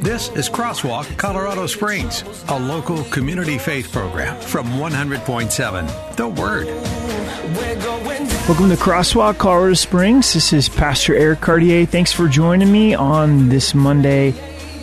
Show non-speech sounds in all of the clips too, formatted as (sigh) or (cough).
This is Crosswalk Colorado Springs, a local community faith program from 100.7 The Word. we're going down. Welcome to Crosswalk Colorado Springs. This is Pastor Eric Cartier. Thanks for joining me on this Monday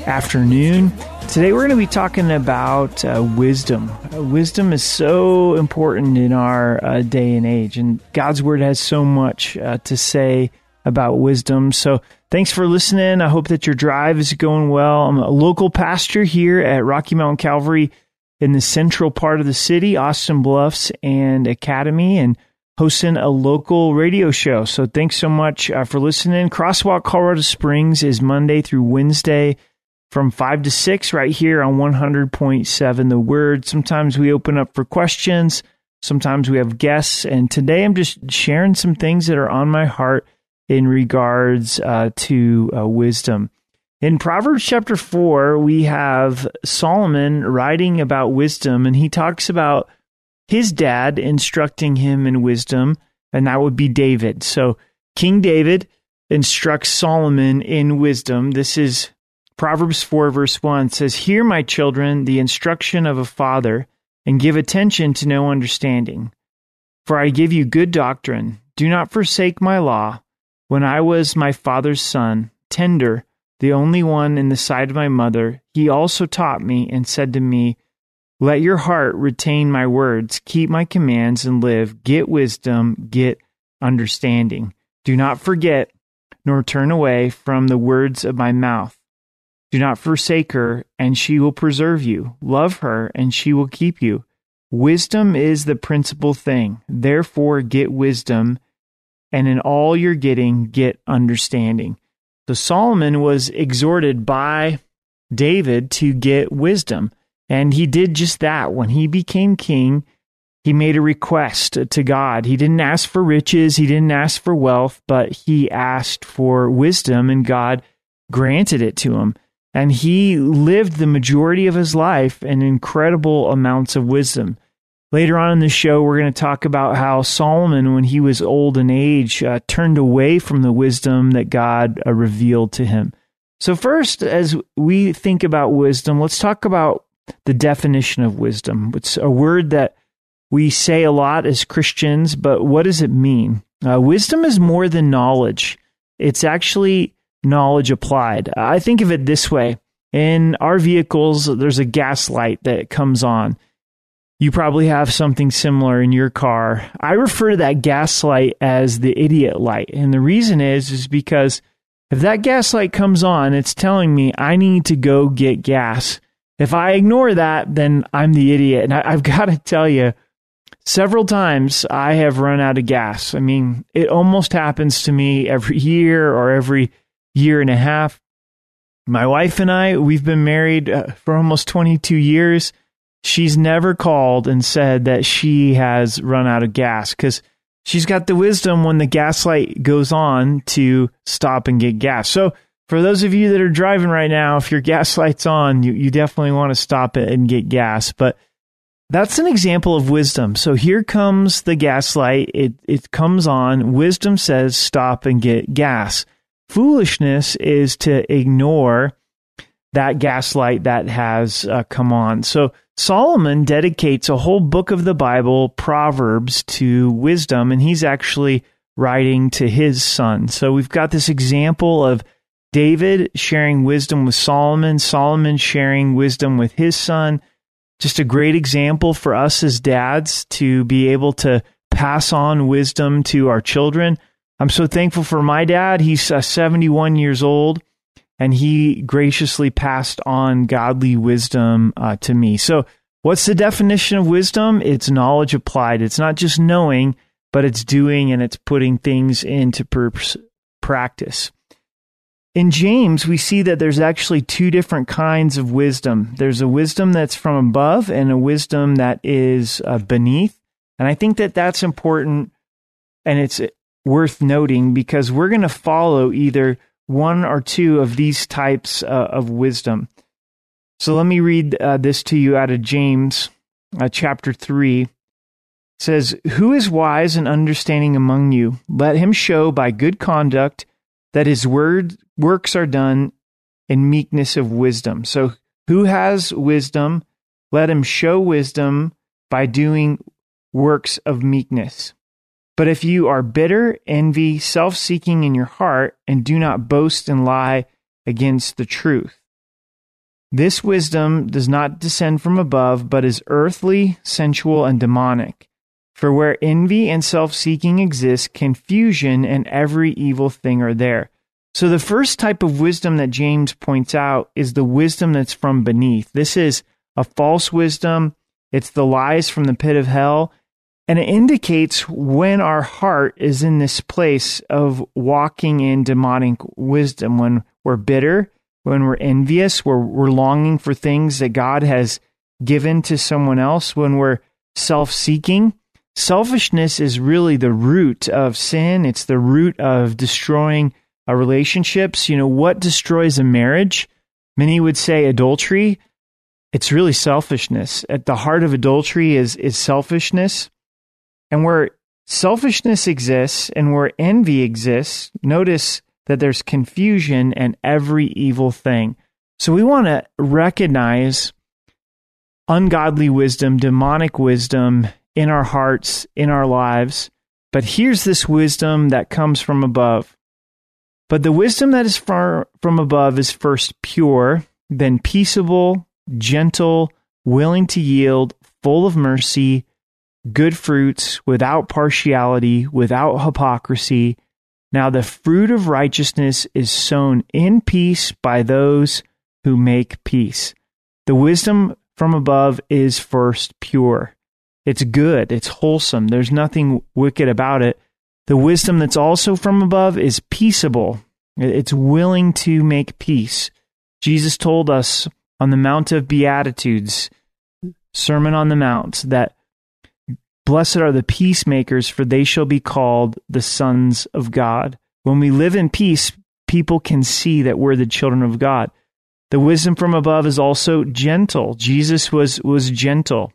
afternoon. Today we're going to be talking about uh, wisdom. Uh, wisdom is so important in our uh, day and age, and God's Word has so much uh, to say about wisdom. So thanks for listening. I hope that your drive is going well. I'm a local pastor here at Rocky Mountain Calvary in the central part of the city, Austin Bluffs and Academy, and hosting a local radio show. So thanks so much uh, for listening. Crosswalk Colorado Springs is Monday through Wednesday from 5 to 6 right here on 100.7 The Word. Sometimes we open up for questions, sometimes we have guests, and today I'm just sharing some things that are on my heart in regards uh, to uh, wisdom. In Proverbs chapter 4, we have Solomon writing about wisdom, and he talks about his dad instructing him in wisdom, and that would be David. So King David instructs Solomon in wisdom. This is Proverbs 4, verse 1 says, Hear, my children, the instruction of a father, and give attention to no understanding. For I give you good doctrine. Do not forsake my law. When I was my father's son, tender, the only one in the sight of my mother, he also taught me and said to me, Let your heart retain my words, keep my commands, and live. Get wisdom, get understanding. Do not forget, nor turn away from the words of my mouth. Do not forsake her, and she will preserve you. Love her, and she will keep you. Wisdom is the principal thing. Therefore, get wisdom, and in all you're getting, get understanding. So Solomon was exhorted by David to get wisdom, and he did just that. When he became king, he made a request to God. He didn't ask for riches, he didn't ask for wealth, but he asked for wisdom, and God granted it to him. And he lived the majority of his life in incredible amounts of wisdom. Later on in the show, we're going to talk about how Solomon, when he was old in age, uh, turned away from the wisdom that God uh, revealed to him. So, first, as we think about wisdom, let's talk about the definition of wisdom. It's a word that we say a lot as Christians, but what does it mean? Uh, wisdom is more than knowledge, it's actually knowledge applied. I think of it this way in our vehicles, there's a gas light that comes on. You probably have something similar in your car. I refer to that gas light as the idiot light. And the reason is is because if that gas light comes on, it's telling me I need to go get gas. If I ignore that, then I'm the idiot. And I, have (laughs) got to tell you, several times I have run out of gas. I mean, it almost happens to me every year or every year and a half. My wife and I, we've been married uh, for almost 22 years. She's never called and said that she has run out of gas because she's got the wisdom when the gas light goes on to stop and get gas. So, for those of you that are driving right now, if your gas light's on, you, you definitely want to stop it and get gas. But that's an example of wisdom. So here comes the gas light. It, it comes on. Wisdom says stop and get gas. Foolishness is to ignore that gaslight that has uh, come on. So Solomon dedicates a whole book of the Bible, Proverbs, to wisdom, and he's actually writing to his son. So we've got this example of David sharing wisdom with Solomon, Solomon sharing wisdom with his son. Just a great example for us as dads to be able to pass on wisdom to our children. I'm so thankful for my dad. He's uh, 71 years old and he graciously passed on godly wisdom uh, to me. So, what's the definition of wisdom? It's knowledge applied. It's not just knowing, but it's doing and it's putting things into practice. in James, we see that there's actually two different kinds of wisdom. There's a wisdom that's from above and a wisdom that is uh, beneath. And I think that that's important and it's worth noting because we're going to follow either one or two of these types uh, of wisdom. So let me read uh, this to you out of James uh, chapter 3. It says, Who is wise and understanding among you? Let him show by good conduct that his word works are done in meekness of wisdom. So, who has wisdom? Let him show wisdom by doing works of meekness. But if you are bitter, envy, self seeking in your heart, and do not boast and lie against the truth, this wisdom does not descend from above, but is earthly, sensual, and demonic. For where envy and self seeking exist, confusion and every evil thing are there. So the first type of wisdom that James points out is the wisdom that's from beneath. This is a false wisdom. It's the lies from the pit of hell. And it indicates when our heart is in this place of walking in demonic wisdom, when we're bitter, when we're envious, when we're longing for things that God has given to someone else, when we're self seeking. Selfishness is really the root of sin. It's the root of destroying relationships. You know, what destroys a marriage? Many would say adultery. It's really selfishness. At the heart of adultery is, is selfishness. And where selfishness exists and where envy exists, notice that there's confusion and every evil thing. So we want to recognize ungodly wisdom, demonic wisdom in our hearts, in our lives. But here's this wisdom that comes from above. But the wisdom that is far from above is first pure, then peaceable, gentle, willing to yield, full of mercy, good fruits, without partiality, without hypocrisy. Now the fruit of righteousness is sown in peace by those who make peace. The wisdom from above is first pure. It's good. It's wholesome. There's nothing wicked about it. The wisdom that's also from above is peaceable. It's willing to make peace. Jesus told us on the Mount of Beatitudes, Sermon on the Mount, that blessed are the peacemakers, for they shall be called the sons of God. When we live in peace, people can see that we're the children of God. The wisdom from above is also gentle. Jesus was, was gentle.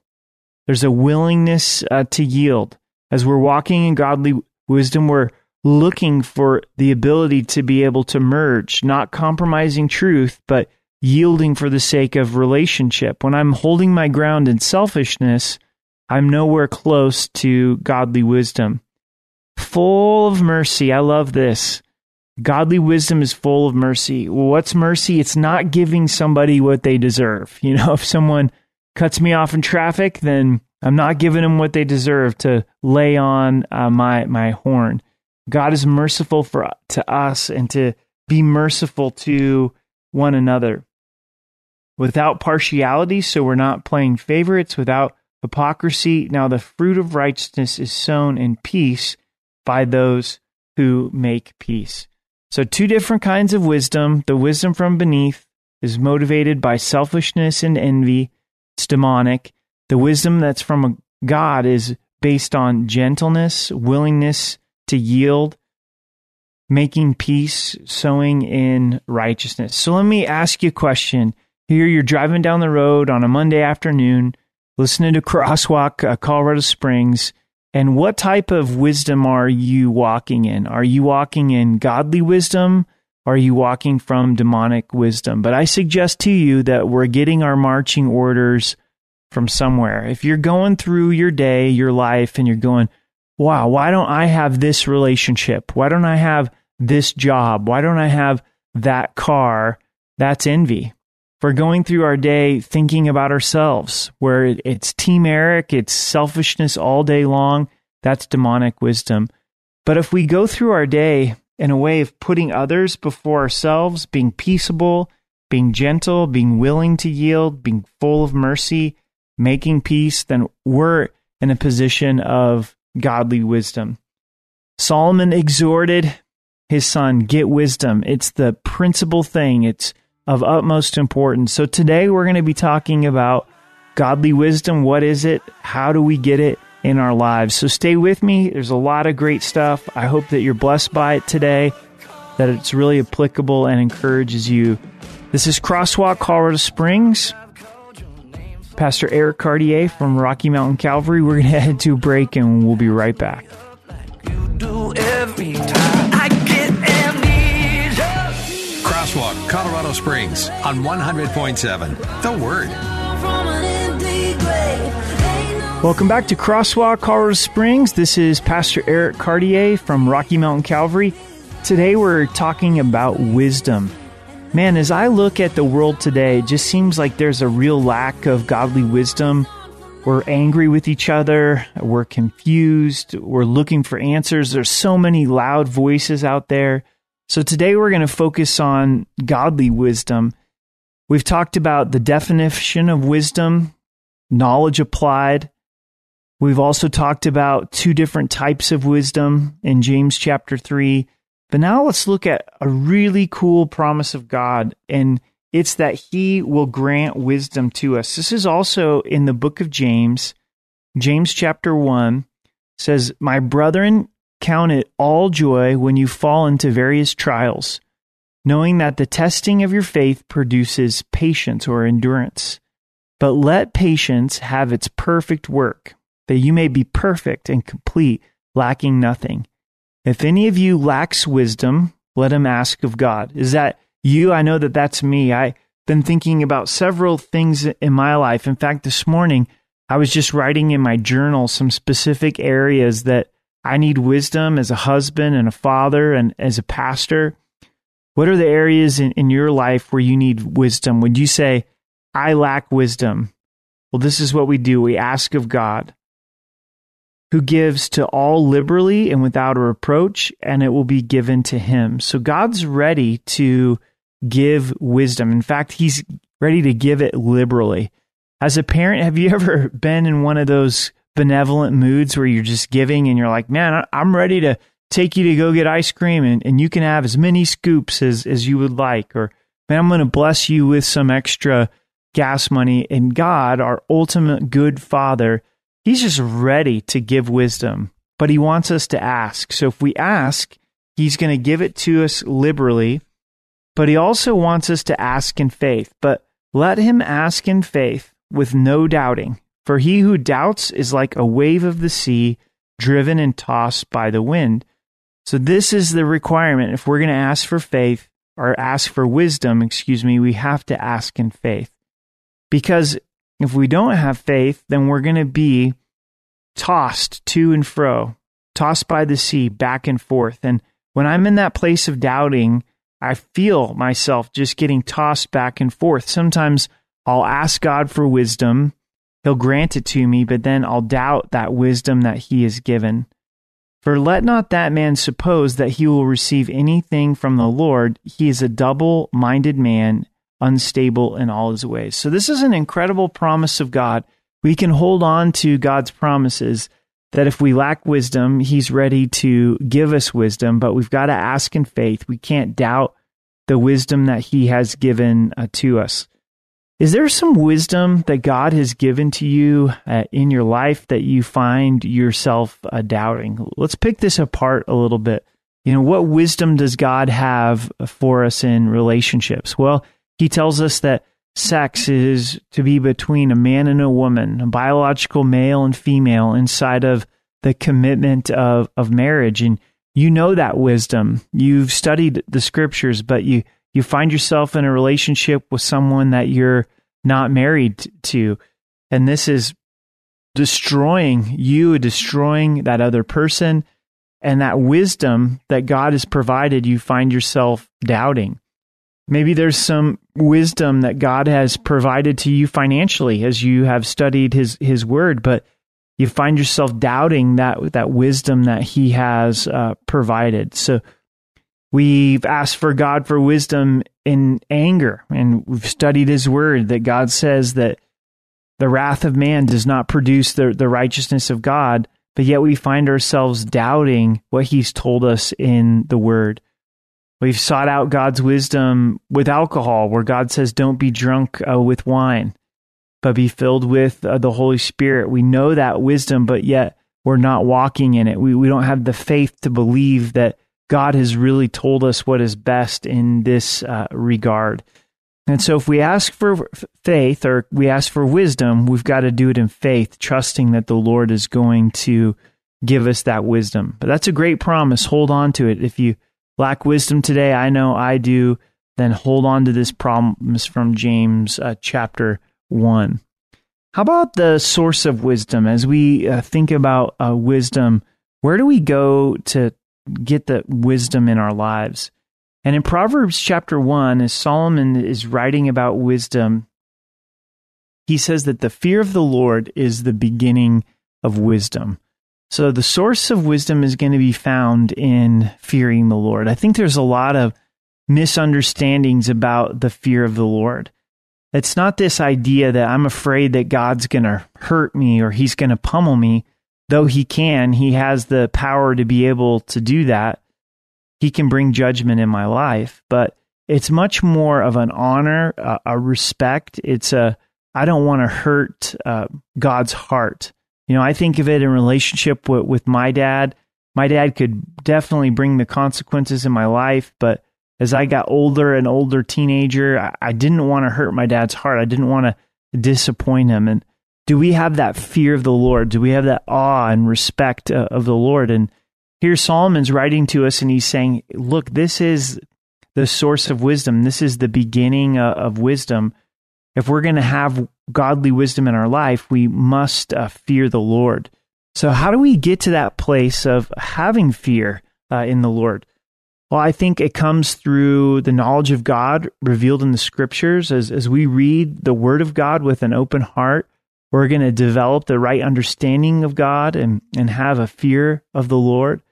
There's a willingness uh, to yield. As we're walking in godly wisdom, we're looking for the ability to be able to merge, not compromising truth, but yielding for the sake of relationship. When I'm holding my ground in selfishness, I'm nowhere close to godly wisdom. Full of mercy. I love this. Godly wisdom is full of mercy. What's mercy? It's not giving somebody what they deserve. (laughs) You know, if someone cuts me off in traffic, then I'm not giving them what they deserve to lay on uh, my my horn. God is merciful for to us and to be merciful to one another without partiality. So we're not playing favorites without hypocrisy. Now the fruit of righteousness is sown in peace by those who make peace. So two different kinds of wisdom. The wisdom from beneath is motivated by selfishness and envy. It's demonic. The wisdom that's from God is based on gentleness, willingness to yield, making peace, sowing in righteousness. So let me ask you a question. Here you're driving down the road on a Monday afternoon, listening to Crosswalk, uh, Colorado Springs. And what type of wisdom are you walking in? Are you walking in godly wisdom? Are you walking from demonic wisdom? But I suggest to you that we're getting our marching orders from somewhere. If you're going through your day, your life, and you're going, wow, why don't I have this relationship? Why don't I have this job? Why don't I have that car? That's envy. For going through our day thinking about ourselves, where it's Team Eric, it's selfishness all day long, that's demonic wisdom. But if we go through our day in a way of putting others before ourselves, being peaceable, being gentle, being willing to yield, being full of mercy, making peace, then we're in a position of godly wisdom. Solomon exhorted his son, get wisdom. It's the principal thing. It's of utmost importance. So today we're going to be talking about godly wisdom. What is it? How do we get it in our lives? So stay with me. There's a lot of great stuff. I hope that you're blessed by it today, that it's really applicable and encourages you. This is Crosswalk Colorado Springs. Pastor Eric Cartier from Rocky Mountain Calvary. We're going (laughs) to head to a break and we'll be right back. Colorado Springs on 100.7. The Word. Welcome back to Crosswalk, Colorado Springs. This is Pastor Eric Cartier from Rocky Mountain Calvary. Today we're talking about wisdom. Man, as I look at the world today, it just seems like there's a real lack of godly wisdom. We're angry with each other, we're confused, we're looking for answers. There's so many loud voices out there. So today we're going to focus on godly wisdom. We've talked about the definition of wisdom, knowledge applied. We've also talked about two different types of wisdom in James chapter 3. But now let's look at a really cool promise of God, and it's that He will grant wisdom to us. This is also in the book of James. James chapter 1 says, My brethren, Count it all joy when you fall into various trials, knowing that the testing of your faith produces patience or endurance. But let patience have its perfect work, that you may be perfect and complete, lacking nothing. If any of you lacks wisdom, let him ask of God. Is that you? I know that that's me. I've been thinking about several things in my life. In fact, this morning, I was just writing in my journal some specific areas that I need wisdom as a husband and a father and as a pastor. What are the areas in, in your life where you need wisdom? Would you say, I lack wisdom? Well, this is what we do. We ask of God, who gives to all liberally and without a reproach, and it will be given to him. So God's ready to give wisdom. In fact, he's ready to give it liberally. As a parent, have you ever (laughs) been in one of those benevolent moods where you're just giving and you're like, man, I'm ready to take you to go get ice cream and, and you can have as many scoops as, as you would like. Or, man, I'm going to bless you with some extra gas money. And God, our ultimate good father, he's just ready to give wisdom, but he wants us to ask. So if we ask, he's going to give it to us liberally, but he also wants us to ask in faith. But let him ask in faith with no doubting. For he who doubts is like a wave of the sea, driven and tossed by the wind. So, this is the requirement. If we're going to ask for faith or ask for wisdom, excuse me, we have to ask in faith. Because if we don't have faith, then we're going to be tossed to and fro, tossed by the sea back and forth. And when I'm in that place of doubting, I feel myself just getting tossed back and forth. Sometimes I'll ask God for wisdom He'll grant it to me, but then I'll doubt that wisdom that he has given. For let not that man suppose that he will receive anything from the Lord. He is a double minded man, unstable in all his ways. So, this is an incredible promise of God. We can hold on to God's promises that if we lack wisdom, he's ready to give us wisdom, but we've got to ask in faith. We can't doubt the wisdom that he has given uh, to us. Is there some wisdom that God has given to you uh, in your life that you find yourself uh, doubting? Let's pick this apart a little bit. You know, what wisdom does God have for us in relationships? Well, he tells us that sex is to be between a man and a woman, a biological male and female inside of the commitment of, of marriage. And you know that wisdom. You've studied the scriptures, but you you find yourself in a relationship with someone that you're not married to. And this is destroying you, destroying that other person. And that wisdom that God has provided, you find yourself doubting. Maybe there's some wisdom that God has provided to you financially as you have studied his, his word, but you find yourself doubting that, that wisdom that he has uh, provided. So, We've asked for God for wisdom in anger, and we've studied His Word that God says that the wrath of man does not produce the, the righteousness of God, but yet we find ourselves doubting what He's told us in the Word. We've sought out God's wisdom with alcohol, where God says, don't be drunk uh, with wine, but be filled with uh, the Holy Spirit. We know that wisdom, but yet we're not walking in it. We, we don't have the faith to believe that God has really told us what is best in this uh, regard. And so, if we ask for faith or we ask for wisdom, we've got to do it in faith, trusting that the Lord is going to give us that wisdom. But that's a great promise. Hold on to it. If you lack wisdom today, I know I do, then hold on to this promise from James uh, chapter 1. How about the source of wisdom? As we uh, think about uh, wisdom, where do we go to get the wisdom in our lives? And in Proverbs chapter 1, as Solomon is writing about wisdom, he says that the fear of the Lord is the beginning of wisdom. So the source of wisdom is going to be found in fearing the Lord. I think there's a lot of misunderstandings about the fear of the Lord. It's not this idea that I'm afraid that God's going to hurt me or he's going to pummel me. Though he can, he has the power to be able to do that. He can bring judgment in my life, but it's much more of an honor, a, a respect. It's a, I don't want to hurt uh, God's heart. You know, I think of it in relationship with, with my dad. My dad could definitely bring the consequences in my life, but as I got older, an older teenager, I, I didn't want to hurt my dad's heart. I didn't want to disappoint him. And do we have that fear of the Lord? Do we have that awe and respect uh, of the Lord? And here Solomon's writing to us and he's saying, look, this is the source of wisdom. This is the beginning uh, of wisdom. If we're going to have godly wisdom in our life, we must uh, fear the Lord. So, how do we get to that place of having fear uh, in the Lord? Well, I think it comes through the knowledge of God revealed in the scriptures. As, as we read the word of God with an open heart, we're going to develop the right understanding of God and, and have a fear of the Lord.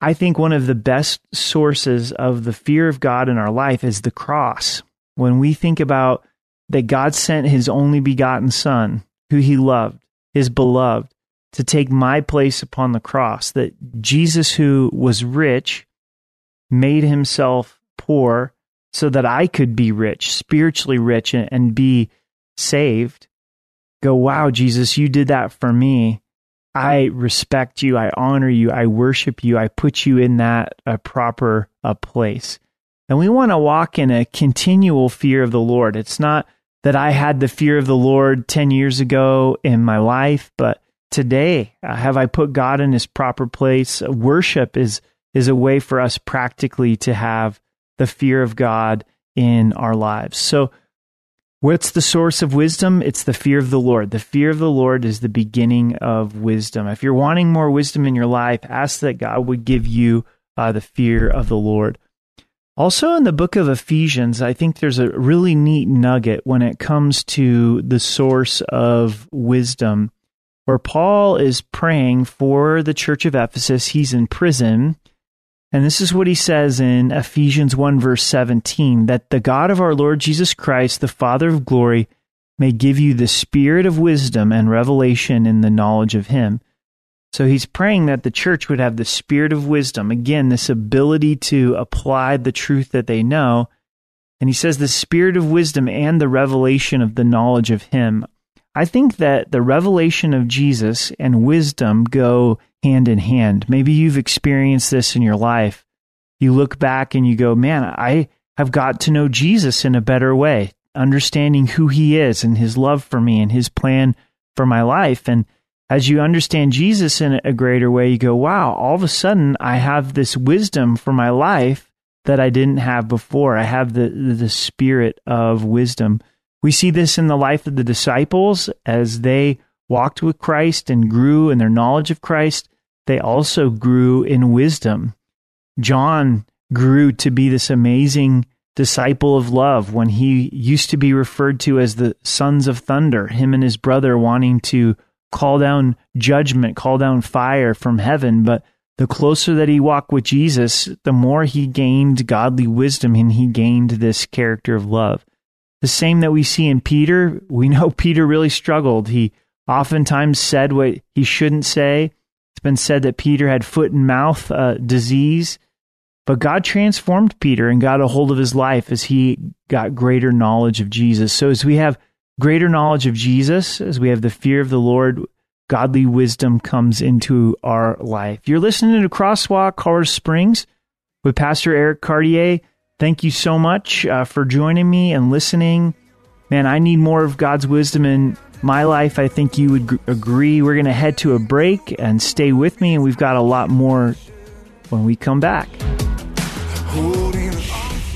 I think one of the best sources of the fear of God in our life is the cross. When we think about that God sent his only begotten Son, who he loved, his beloved, to take my place upon the cross, that Jesus, who was rich, made himself poor so that I could be rich, spiritually rich, and be saved. Go, wow, Jesus, you did that for me. I respect you. I honor you. I worship you. I put you in that uh, proper uh, place. And we want to walk in a continual fear of the Lord. It's not that I had the fear of the Lord 10 years ago in my life, but today uh, have I put God in his proper place? Worship is is a way for us practically to have the fear of God in our lives. So what's the source of wisdom? It's the fear of the Lord. The fear of the Lord is the beginning of wisdom. If you're wanting more wisdom in your life, ask that God would give you uh, the fear of the Lord. Also, in the book of Ephesians, I think there's a really neat nugget when it comes to the source of wisdom, where Paul is praying for the church of Ephesus. He's in prison. And this is what he says in Ephesians 1, verse 17 that the God of our Lord Jesus Christ, the Father of glory, may give you the spirit of wisdom and revelation in the knowledge of him so he's praying that the church would have the spirit of wisdom. Again, this ability to apply the truth that they know. And he says the spirit of wisdom and the revelation of the knowledge of him. I think that the revelation of Jesus and wisdom go hand in hand. Maybe you've experienced this in your life. You look back and you go, man, I have got to know Jesus in a better way, understanding who he is and his love for me and his plan for my life. And as you understand Jesus in a greater way, you go, wow, all of a sudden I have this wisdom for my life that I didn't have before. I have the, the spirit of wisdom. We see this in the life of the disciples as they walked with Christ and grew in their knowledge of Christ. They also grew in wisdom. John grew to be this amazing disciple of love when he used to be referred to as the sons of thunder, him and his brother wanting to call down judgment, call down fire from heaven. But the closer that he walked with Jesus, the more he gained godly wisdom and he gained this character of love. The same that we see in Peter. We know (laughs) Peter really struggled. He oftentimes said what he shouldn't say. It's been said that Peter had foot and mouth uh, disease. But God transformed Peter and got a hold of his life as he got greater knowledge of Jesus. So as we have greater knowledge of Jesus, as we have the fear of the Lord, godly wisdom comes into our life. You're listening to Crosswalk Colorado Springs with Pastor Eric Cartier. Thank you so much uh, for joining me and listening. Man, I need more of God's wisdom in my life. I think you would g- agree. We're going to head to a break and stay with me, and we've got a lot more when we come back.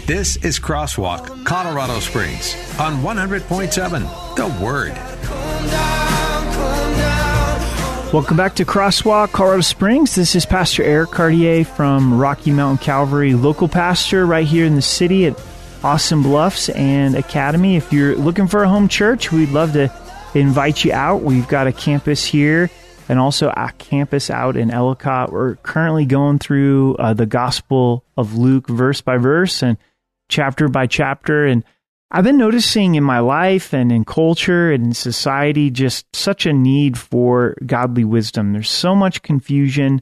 This is Crosswalk, Colorado Springs on 100.7 The Word. Welcome back to Crosswalk, Colorado Springs. This is Pastor Eric Cartier from Rocky Mountain Calvary, local pastor right here in the city at Austin Bluffs and Academy. If you're looking for a home church, we'd love to invite you out. We've got a campus here and also a campus out in Ellicott. We're currently going through uh, the Gospel of Luke verse by verse and chapter by chapter. And I've been noticing in my life and in culture and in society just such a need for godly wisdom. There's so much confusion.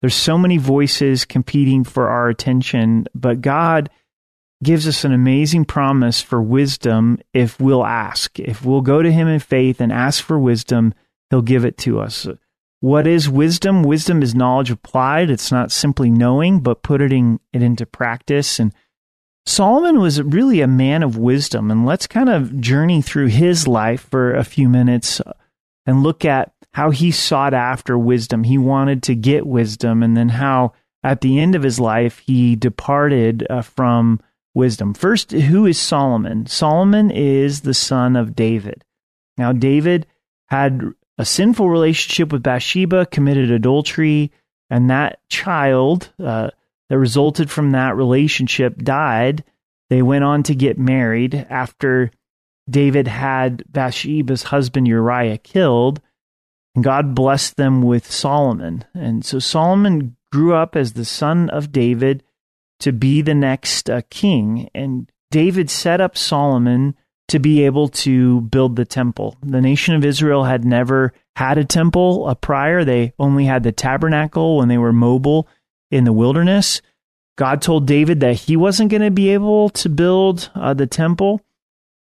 There's so many voices competing for our attention, but God gives us an amazing promise for wisdom if we'll ask. If we'll go to Him in faith and ask for wisdom, He'll give it to us. What is wisdom? Wisdom is knowledge applied. It's not simply knowing, but putting it into practice. And Solomon was really a man of wisdom. And let's kind of journey through his life for a few minutes and look at how he sought after wisdom. He wanted to get wisdom, and then how at the end of his life he departed uh, from wisdom. First, who is Solomon? Solomon is the son of David. Now, David had a sinful relationship with Bathsheba, committed adultery, and that child uh, that resulted from that relationship died. They went on to get married after David had Bathsheba's husband Uriah killed, and God blessed them with Solomon. And so Solomon grew up as the son of David to be the next uh, king. And David set up Solomon to be able to build the temple. The nation of Israel had never had a temple a prior, they only had the tabernacle when they were mobile in the wilderness. God told David that he wasn't going to be able to build uh, the temple,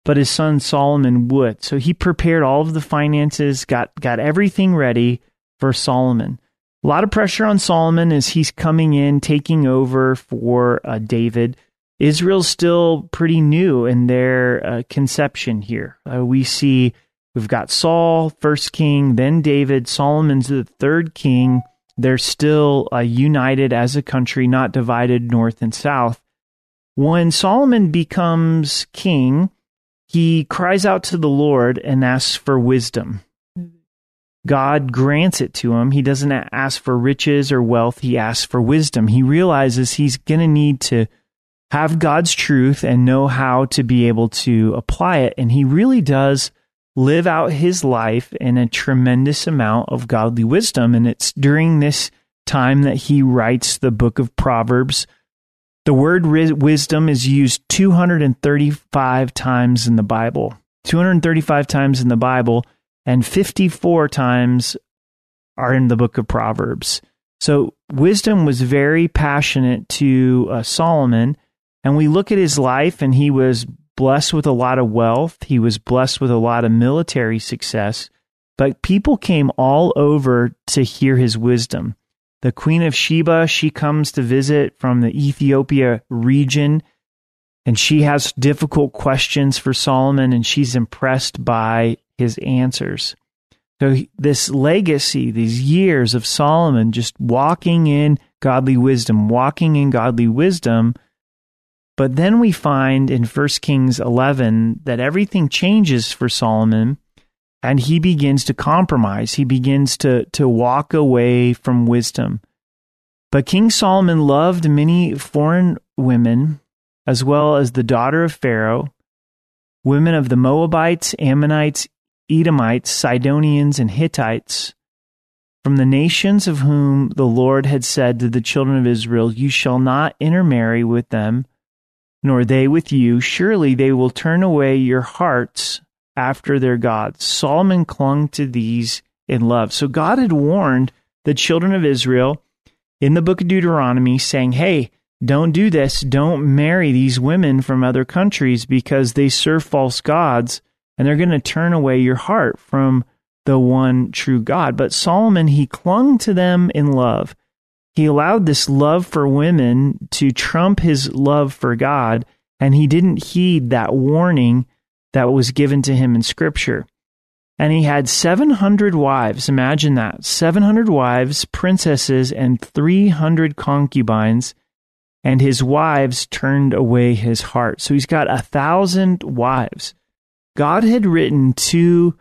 but his son Solomon would. So he prepared all of the finances, got got everything ready for Solomon. A lot of pressure on Solomon as he's coming in, taking over for uh, David. Israel's still pretty new in their uh, conception here. Uh, we see we've got Saul, first king, then David. Solomon's the third king. They're still uh, united as a country, not divided north and south. When Solomon becomes king, he cries out to the Lord and asks for wisdom. God grants it to him. He doesn't ask for riches or wealth. He asks for wisdom. He realizes he's going to need to have God's truth and know how to be able to apply it. And he really does live out his life in a tremendous amount of godly wisdom. And it's during this time that he writes the book of Proverbs. The word wisdom is used 235 times in the Bible. 235 times in the Bible and 54 times are in the book of Proverbs. So wisdom was very passionate to uh, Solomon. And we look at his life, and he was blessed with a lot of wealth. He was blessed with a lot of military success. But people came all over to hear his wisdom. The Queen of Sheba, she comes to visit from the Ethiopia region, and she has difficult questions for Solomon, and she's impressed by his answers. So, this legacy, these years of Solomon just walking in godly wisdom, walking in godly wisdom. But then we find in 1 Kings 11 that everything changes for Solomon and he begins to compromise. He begins to, to walk away from wisdom. But King Solomon loved many foreign women, as well as the daughter of Pharaoh, women of the Moabites, Ammonites, Edomites, Sidonians, and Hittites, from the nations of whom the Lord had said to the children of Israel, You shall not intermarry with them, nor they with you. Surely they will turn away your hearts after their gods. Solomon clung to these in love. So God had warned the children of Israel in the book of Deuteronomy, saying, Hey, don't do this. Don't marry these women from other countries because they serve false gods and they're going to turn away your heart from the one true God. But Solomon, he clung to them in love. He allowed this love for women to trump his love for God, and he didn't heed that warning that was given to him in Scripture. And he had 700 wives. Imagine that 700 wives, princesses, and 300 concubines. And his wives turned away his heart. So he's got a thousand wives. God had written to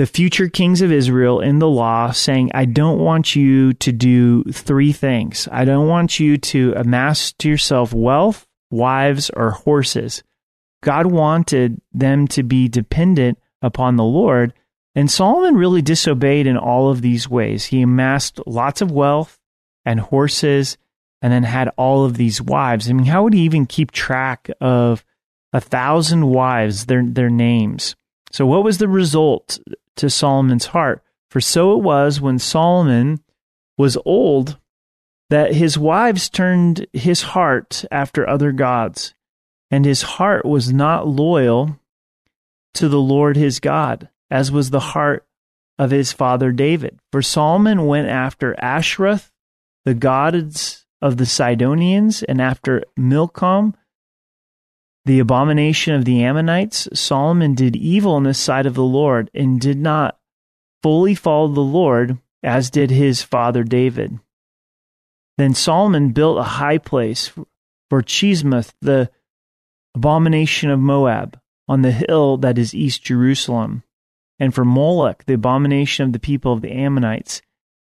the future kings of Israel in the law saying, I don't want you to do three things. I don't want you to amass to yourself wealth, wives, or horses. God wanted them to be dependent upon the Lord. And Solomon really disobeyed in all of these ways. He amassed lots of wealth and horses and then had all of these wives. I mean, how would he even keep track of a thousand wives, their, their names? So, what was the result to Solomon's heart? For so it was when Solomon was old that his wives turned his heart after other gods and his heart was not loyal to the Lord his God, as was the heart of his father David. For Solomon went after Ashtoreth, the gods of the Sidonians, and after Milcom, the abomination of the Ammonites. Solomon did evil in the sight of the Lord and did not fully follow the Lord, as did his father David. Then Solomon built a high place for Chemosh, the abomination of Moab, on the hill that is east Jerusalem, and for Moloch, the abomination of the people of the Ammonites.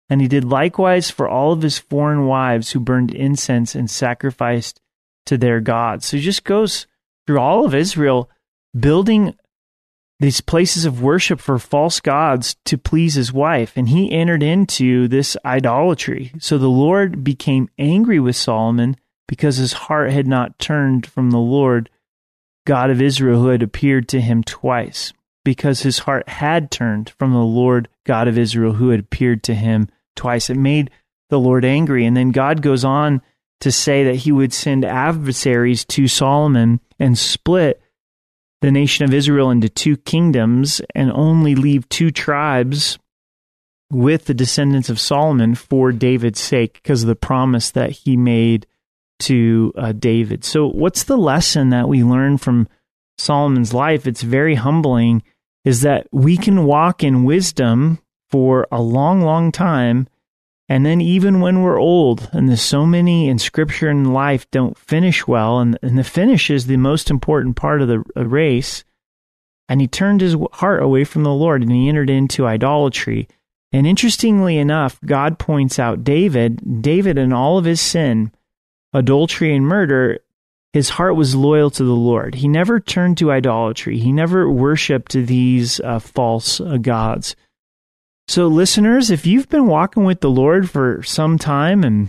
And he did likewise for all of his foreign wives who burned incense and sacrificed to their gods. So he just goes through all of Israel, building these places of worship for false gods to please his wife. And he entered into this idolatry. So the Lord became angry with Solomon because his heart had not turned from the Lord God of Israel who had appeared to him twice, because his heart had turned from the Lord God of Israel who had appeared to him twice. It made the Lord angry. And then God goes on to say that he would send adversaries to Solomon and split the nation of Israel into two kingdoms and only leave two tribes with the descendants of Solomon for David's sake because of the promise that he made to uh, David. So, what's the lesson that we learn from Solomon's life? It's very humbling, is that we can walk in wisdom for a long, long time. And then, even when we're old, and there's so many in scripture and life don't finish well, and, and the finish is the most important part of the race. And he turned his heart away from the Lord and he entered into idolatry. And interestingly enough, God points out David, David in all of his sin, adultery and murder, his heart was loyal to the Lord. He never turned to idolatry. He never worshiped these uh, false uh, gods. So, listeners, if you've been walking with the Lord for some time and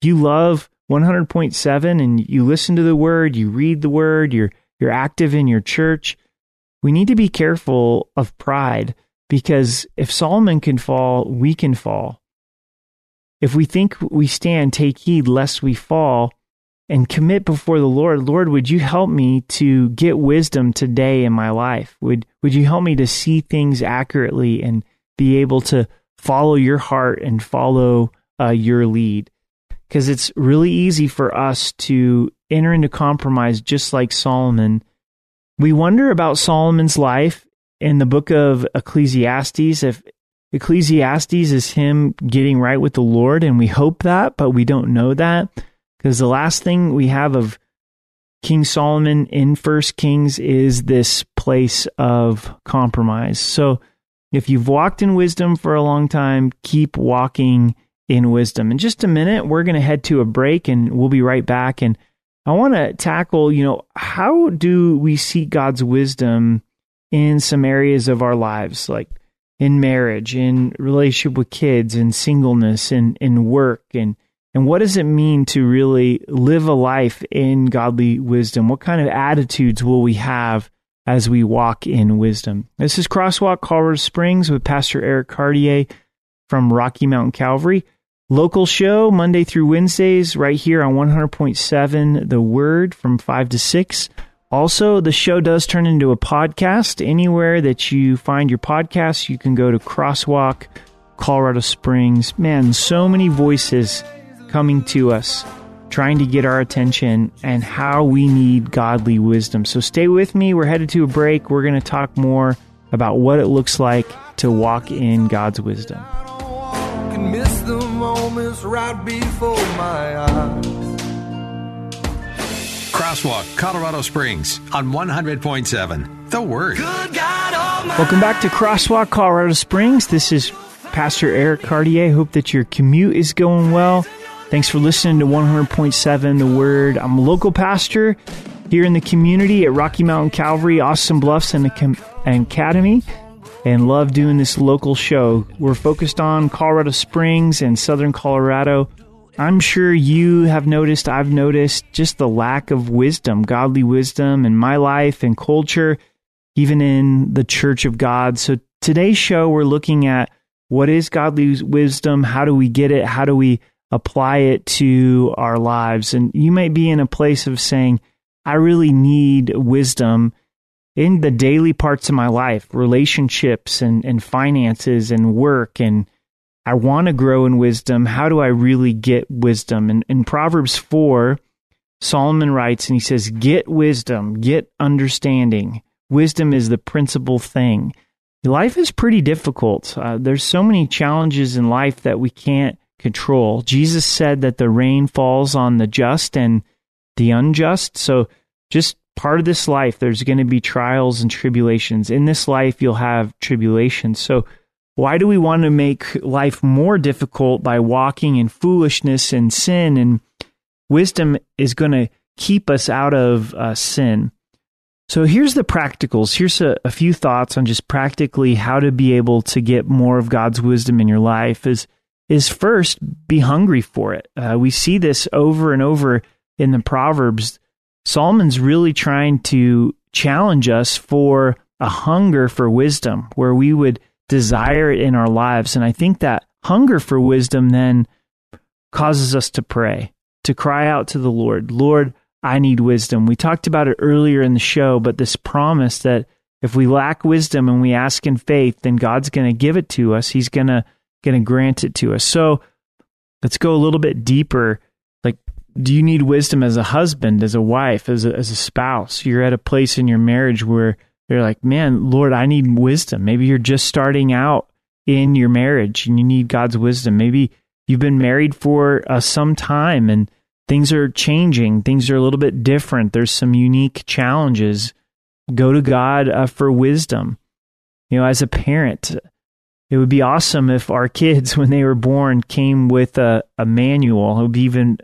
you love 100.7 and you listen to the word, you read the word, you're you're active in your church, we need to be careful of pride because if Solomon can fall, we can fall. If we think we stand, take heed lest we fall and commit before the Lord. Lord, would you help me to get wisdom today in my life? Would, would you help me to see things accurately and be able to follow your heart and follow uh, your lead? Because it's really easy for us to enter into compromise just like Solomon. We wonder about Solomon's life in the book of Ecclesiastes if Ecclesiastes is him getting right with the Lord, and we hope that, but we don't know that because the last thing we have of King Solomon in First Kings is this place of compromise. So if you've walked in wisdom for a long time, keep walking in wisdom. In just a minute, we're going to head to a break and we'll be right back. And I want to tackle, you know, how do we seek God's wisdom in some areas of our lives? Like in marriage, in relationship with kids, in singleness, in, in work, and and what does it mean to really live a life in godly wisdom? What kind of attitudes will we have as we walk in wisdom? This is Crosswalk Colorado Springs with Pastor Eric Cartier from Rocky Mountain Calvary. local show Monday through Wednesdays right here on 100.7 The Word from 5 to 6. Also, the show does turn into a podcast. Anywhere that you find your podcast, you can go to Crosswalk, Colorado Springs. Man, so many voices coming to us, trying to get our attention and how we need godly wisdom. So stay with me. We're headed to a break. We're going to talk more about what it looks like to walk in God's wisdom. Crosswalk, Colorado Springs on 100.7. The Word. Welcome back to Crosswalk, Colorado Springs. This is Pastor Eric Cartier. Hope that your commute is going well. Thanks for listening to 100.7 The Word. I'm a local pastor here in the community at Rocky Mountain Calvary, Austin Bluffs, and the Cam Academy, and love doing this local show. We're focused on Colorado Springs and Southern Colorado. I'm sure you have noticed, I've noticed just the lack of wisdom, godly wisdom in my life and culture, even in the church of God. So today's show, we're looking at what is godly wisdom? How do we get it? How do we apply it to our lives? And you might be in a place of saying, I really need wisdom in the daily parts of my life, relationships and, and finances and work and I want to grow in wisdom. How do I really get wisdom? And in Proverbs 4, Solomon writes and he says, Get wisdom, get understanding. Wisdom is the principal thing. Life is pretty difficult. Uh, there's so many challenges in life that we can't control. Jesus said that the rain falls on the just and the unjust. So, just part of this life, there's going to be trials and tribulations. In this life, you'll have tribulations. So, why do we want to make life more difficult by walking in foolishness and sin? And wisdom is going to keep us out of uh, sin. So here's the practicals. Here's a, a, few thoughts on just practically how to be able to get more of God's wisdom in your life. Is is first be hungry for it. Uh, we see this over and over in the Proverbs. Solomon's really trying to challenge us for a hunger for wisdom, where we would desire it in our lives. And I think that hunger for wisdom then causes us to pray, to cry out to the Lord, Lord, I need wisdom. We talked about it earlier in the show, but this promise that if we lack wisdom and we ask in faith, then God's going to give it to us. He's going to going to grant it to us. So let's go a little bit deeper. Like, do you need wisdom as a husband, as a wife, as a, as a spouse? You're at a place in your marriage where you're like, man, Lord, I need wisdom. Maybe you're just starting out in your marriage and you need God's wisdom. Maybe you've been married for uh, some time and things are changing. Things are a little bit different. There's some unique challenges. Go to God uh, for wisdom. You know, as a parent, it would be awesome if our kids, (laughs) when they were born, came with a, a manual. It would be even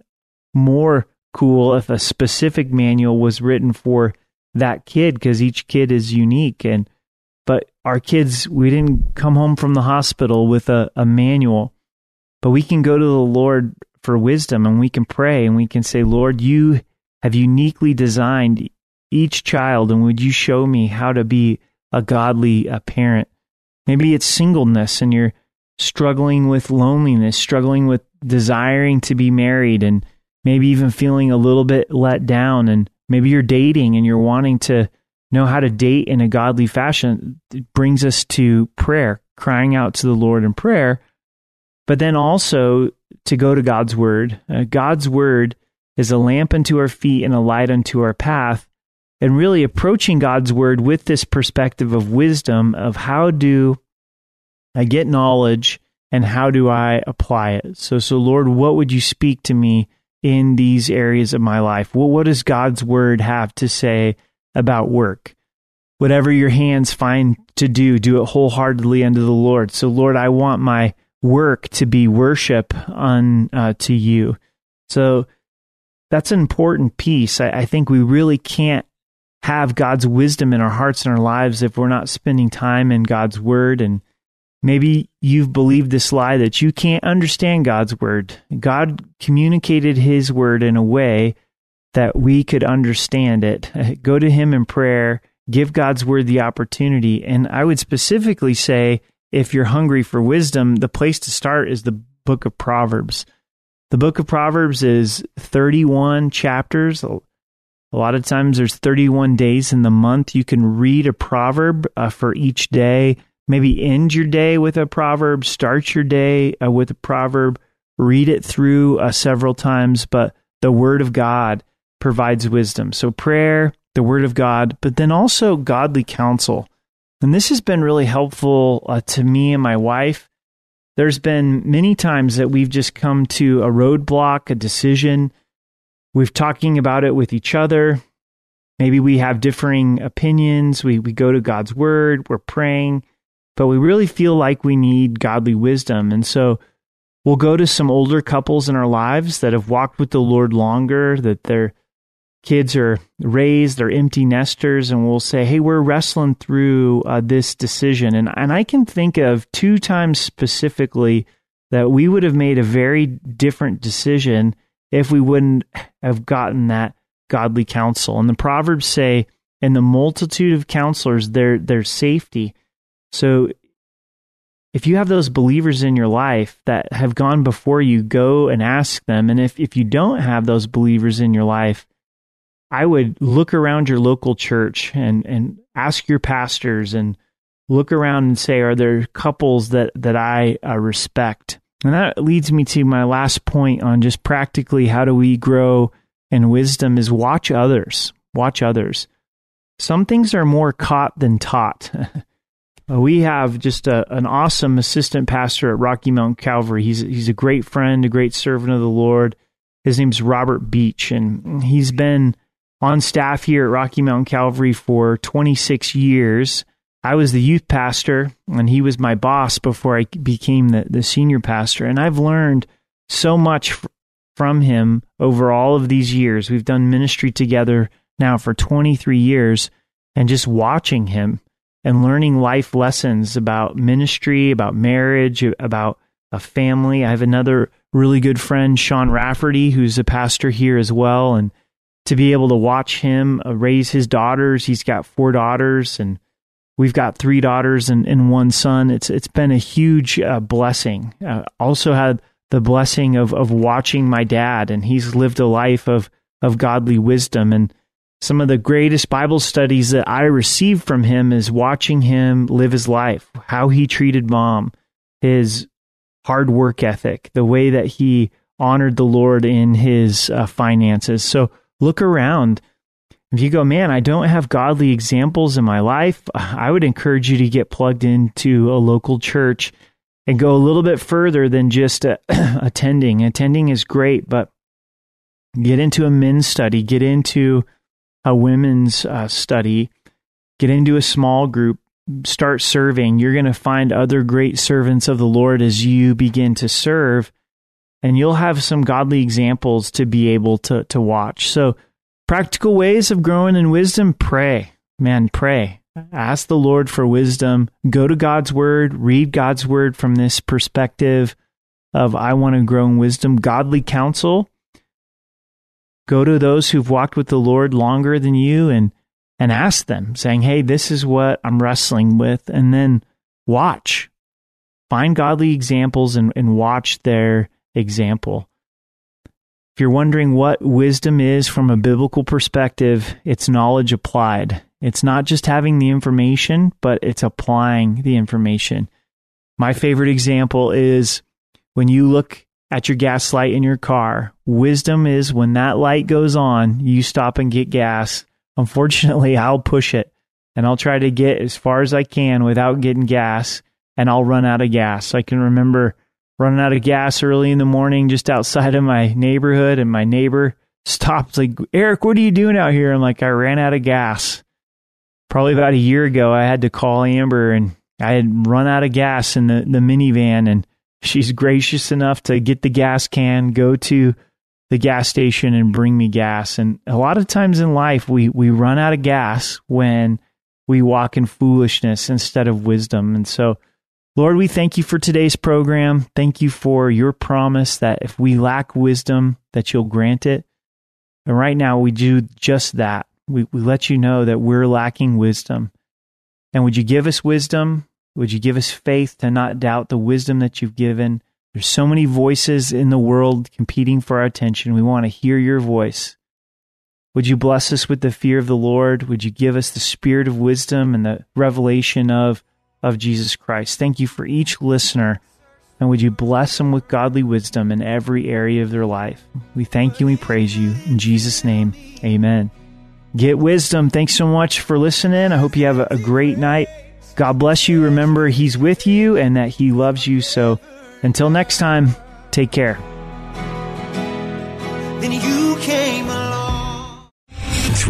more cool if a specific manual was written for that kid because each kid is unique and but our kids we didn't come home from the hospital with a, a manual but we can go to the lord for wisdom and we can pray and we can say lord you have uniquely designed each child and would you show me how to be a godly a parent maybe it's singleness and you're struggling with loneliness struggling with desiring to be married and maybe even feeling a little bit let down and Maybe you're dating and you're wanting to know how to date in a godly fashion. It brings us to prayer, crying out to the Lord in prayer, but then also to go to God's word. Uh, God's word is a lamp unto our feet and a light unto our path. And really approaching God's word with this perspective of wisdom of how do I get knowledge and how do I apply it? So, so Lord, what would you speak to me in these areas of my life? Well, what does God's word have to say about work? Whatever your hands find to do, do it wholeheartedly unto the Lord. So, Lord, I want my work to be worship on uh, you. So that's an important piece. I, I think we really can't have God's wisdom in our hearts and our lives if we're not spending time in God's word and Maybe you've believed this lie that you can't understand God's word. God communicated his word in a way that we could understand it. (laughs) Go to him in prayer, give God's word the opportunity. And I would specifically say, if you're hungry for wisdom, the place to start is the book of Proverbs. The book of Proverbs is 31 chapters. A lot of times there's 31 days in the month. You can read a proverb uh, for each day. Maybe end your day with a proverb, start your day uh, with a proverb, read it through uh, several times. But the Word of God provides wisdom. So prayer, the Word of God, but then also godly counsel. And this has been really helpful uh, to me and my wife. There's been many times that we've just come to a roadblock, a decision. We've talking about it with each other. Maybe we have differing opinions. We, we go to God's word, we're praying, but we really feel like we need godly wisdom. And so we'll go to some older couples in our lives that have walked with the Lord longer, that they're kids are raised, they're empty nesters, and we'll say, "Hey, we're wrestling through uh, this decision," and and I can think of two times specifically that we would have made a very different decision if we wouldn't have gotten that godly counsel. And the proverbs say, "In the multitude of counselors, there there's safety." So. If you have those believers in your life that have gone before you, go and ask them. And if, if you don't have those believers in your life, I would look around your local church and, and ask your pastors and look around and say, are there couples that, that I uh, respect? And that leads me to my last point on just practically how do we grow in wisdom is watch others. Watch others. Some things are more caught than taught. (laughs) Uh, we have just a, an awesome assistant pastor at Rocky Mountain Calvary. He's, he's a great friend, a great servant of the Lord. His name's Robert Beach, and he's been on staff here at Rocky Mountain Calvary for 26 years. I was the youth pastor and he was my boss before I became the, the senior pastor. And I've learned so much from him over all of these years. We've done ministry together now for 23 years and just watching him and learning life lessons about ministry, about marriage, about a family. I have another really good friend, Sean Rafferty, who's a pastor here as well. And to be able to watch him uh, raise his daughters. He's got four daughters, and we've got three daughters and, and one son. It's it's been a huge uh, blessing. Uh, also had the blessing of of watching my dad, and he's lived a life of of godly wisdom. And some of the greatest Bible studies that I received from him is watching him live his life, how he treated mom, his hard work ethic, the way that he honored the Lord in his uh, finances. So look around. If you go, man, I don't have godly examples in my life, I would encourage you to get plugged into a local church and go a little bit further than just uh, (clears throat) attending. Attending is great, but get into a men's study, get into a women's uh, study, get into a small group, start serving. You're going to find other great servants of the Lord as you begin to serve and you'll have some godly examples to be able to to watch. So, practical ways of growing in wisdom, pray. Man, pray. Ask the Lord for wisdom. Go to God's word, read God's word from this perspective of I want to grow in wisdom, godly counsel. Go to those who've walked with the Lord longer than you and and ask them, saying, Hey, this is what I'm wrestling with. And then watch. Find godly examples and, and watch their example. If you're wondering what wisdom is from a biblical perspective, it's knowledge applied. It's not just having the information, but it's applying the information. My favorite example is when you look at your gas light in your car. Wisdom is when that light goes on, you stop and get gas. Unfortunately, (laughs) I'll push it and I'll try to get as far as I can without getting gas and I'll run out of gas. I can remember running out of gas early in the morning just outside of my neighborhood and my neighbor stopped like eric what are you doing out here? I'm like i ran out of gas. Probably about a year ago i had to call amber and i had run out of gas in the, the minivan and she's gracious enough to get the gas can go to the gas station and bring me gas. And a lot of times in life we we run out of gas when we walk in foolishness instead of wisdom. And so Lord, we thank you for today's program. Thank you for your promise that if we lack wisdom, that you'll grant it. And right now, we do just that. We, we let you know that we're lacking wisdom. And would you give us wisdom? Would you give us faith to not doubt the wisdom that you've given? There's so many voices in the world competing for our attention. We want to hear your voice. Would you bless us with the fear of the Lord? Would you give us the spirit of wisdom and the revelation of, of Jesus Christ? Thank you for each listener. And would you bless them with godly wisdom in every area of their life? We thank you and we praise you. In Jesus' name, amen. Get wisdom. Thanks so much for listening. I hope you have a, a great night. God bless you. Remember, He's with you and that He loves you. So until next time, take care.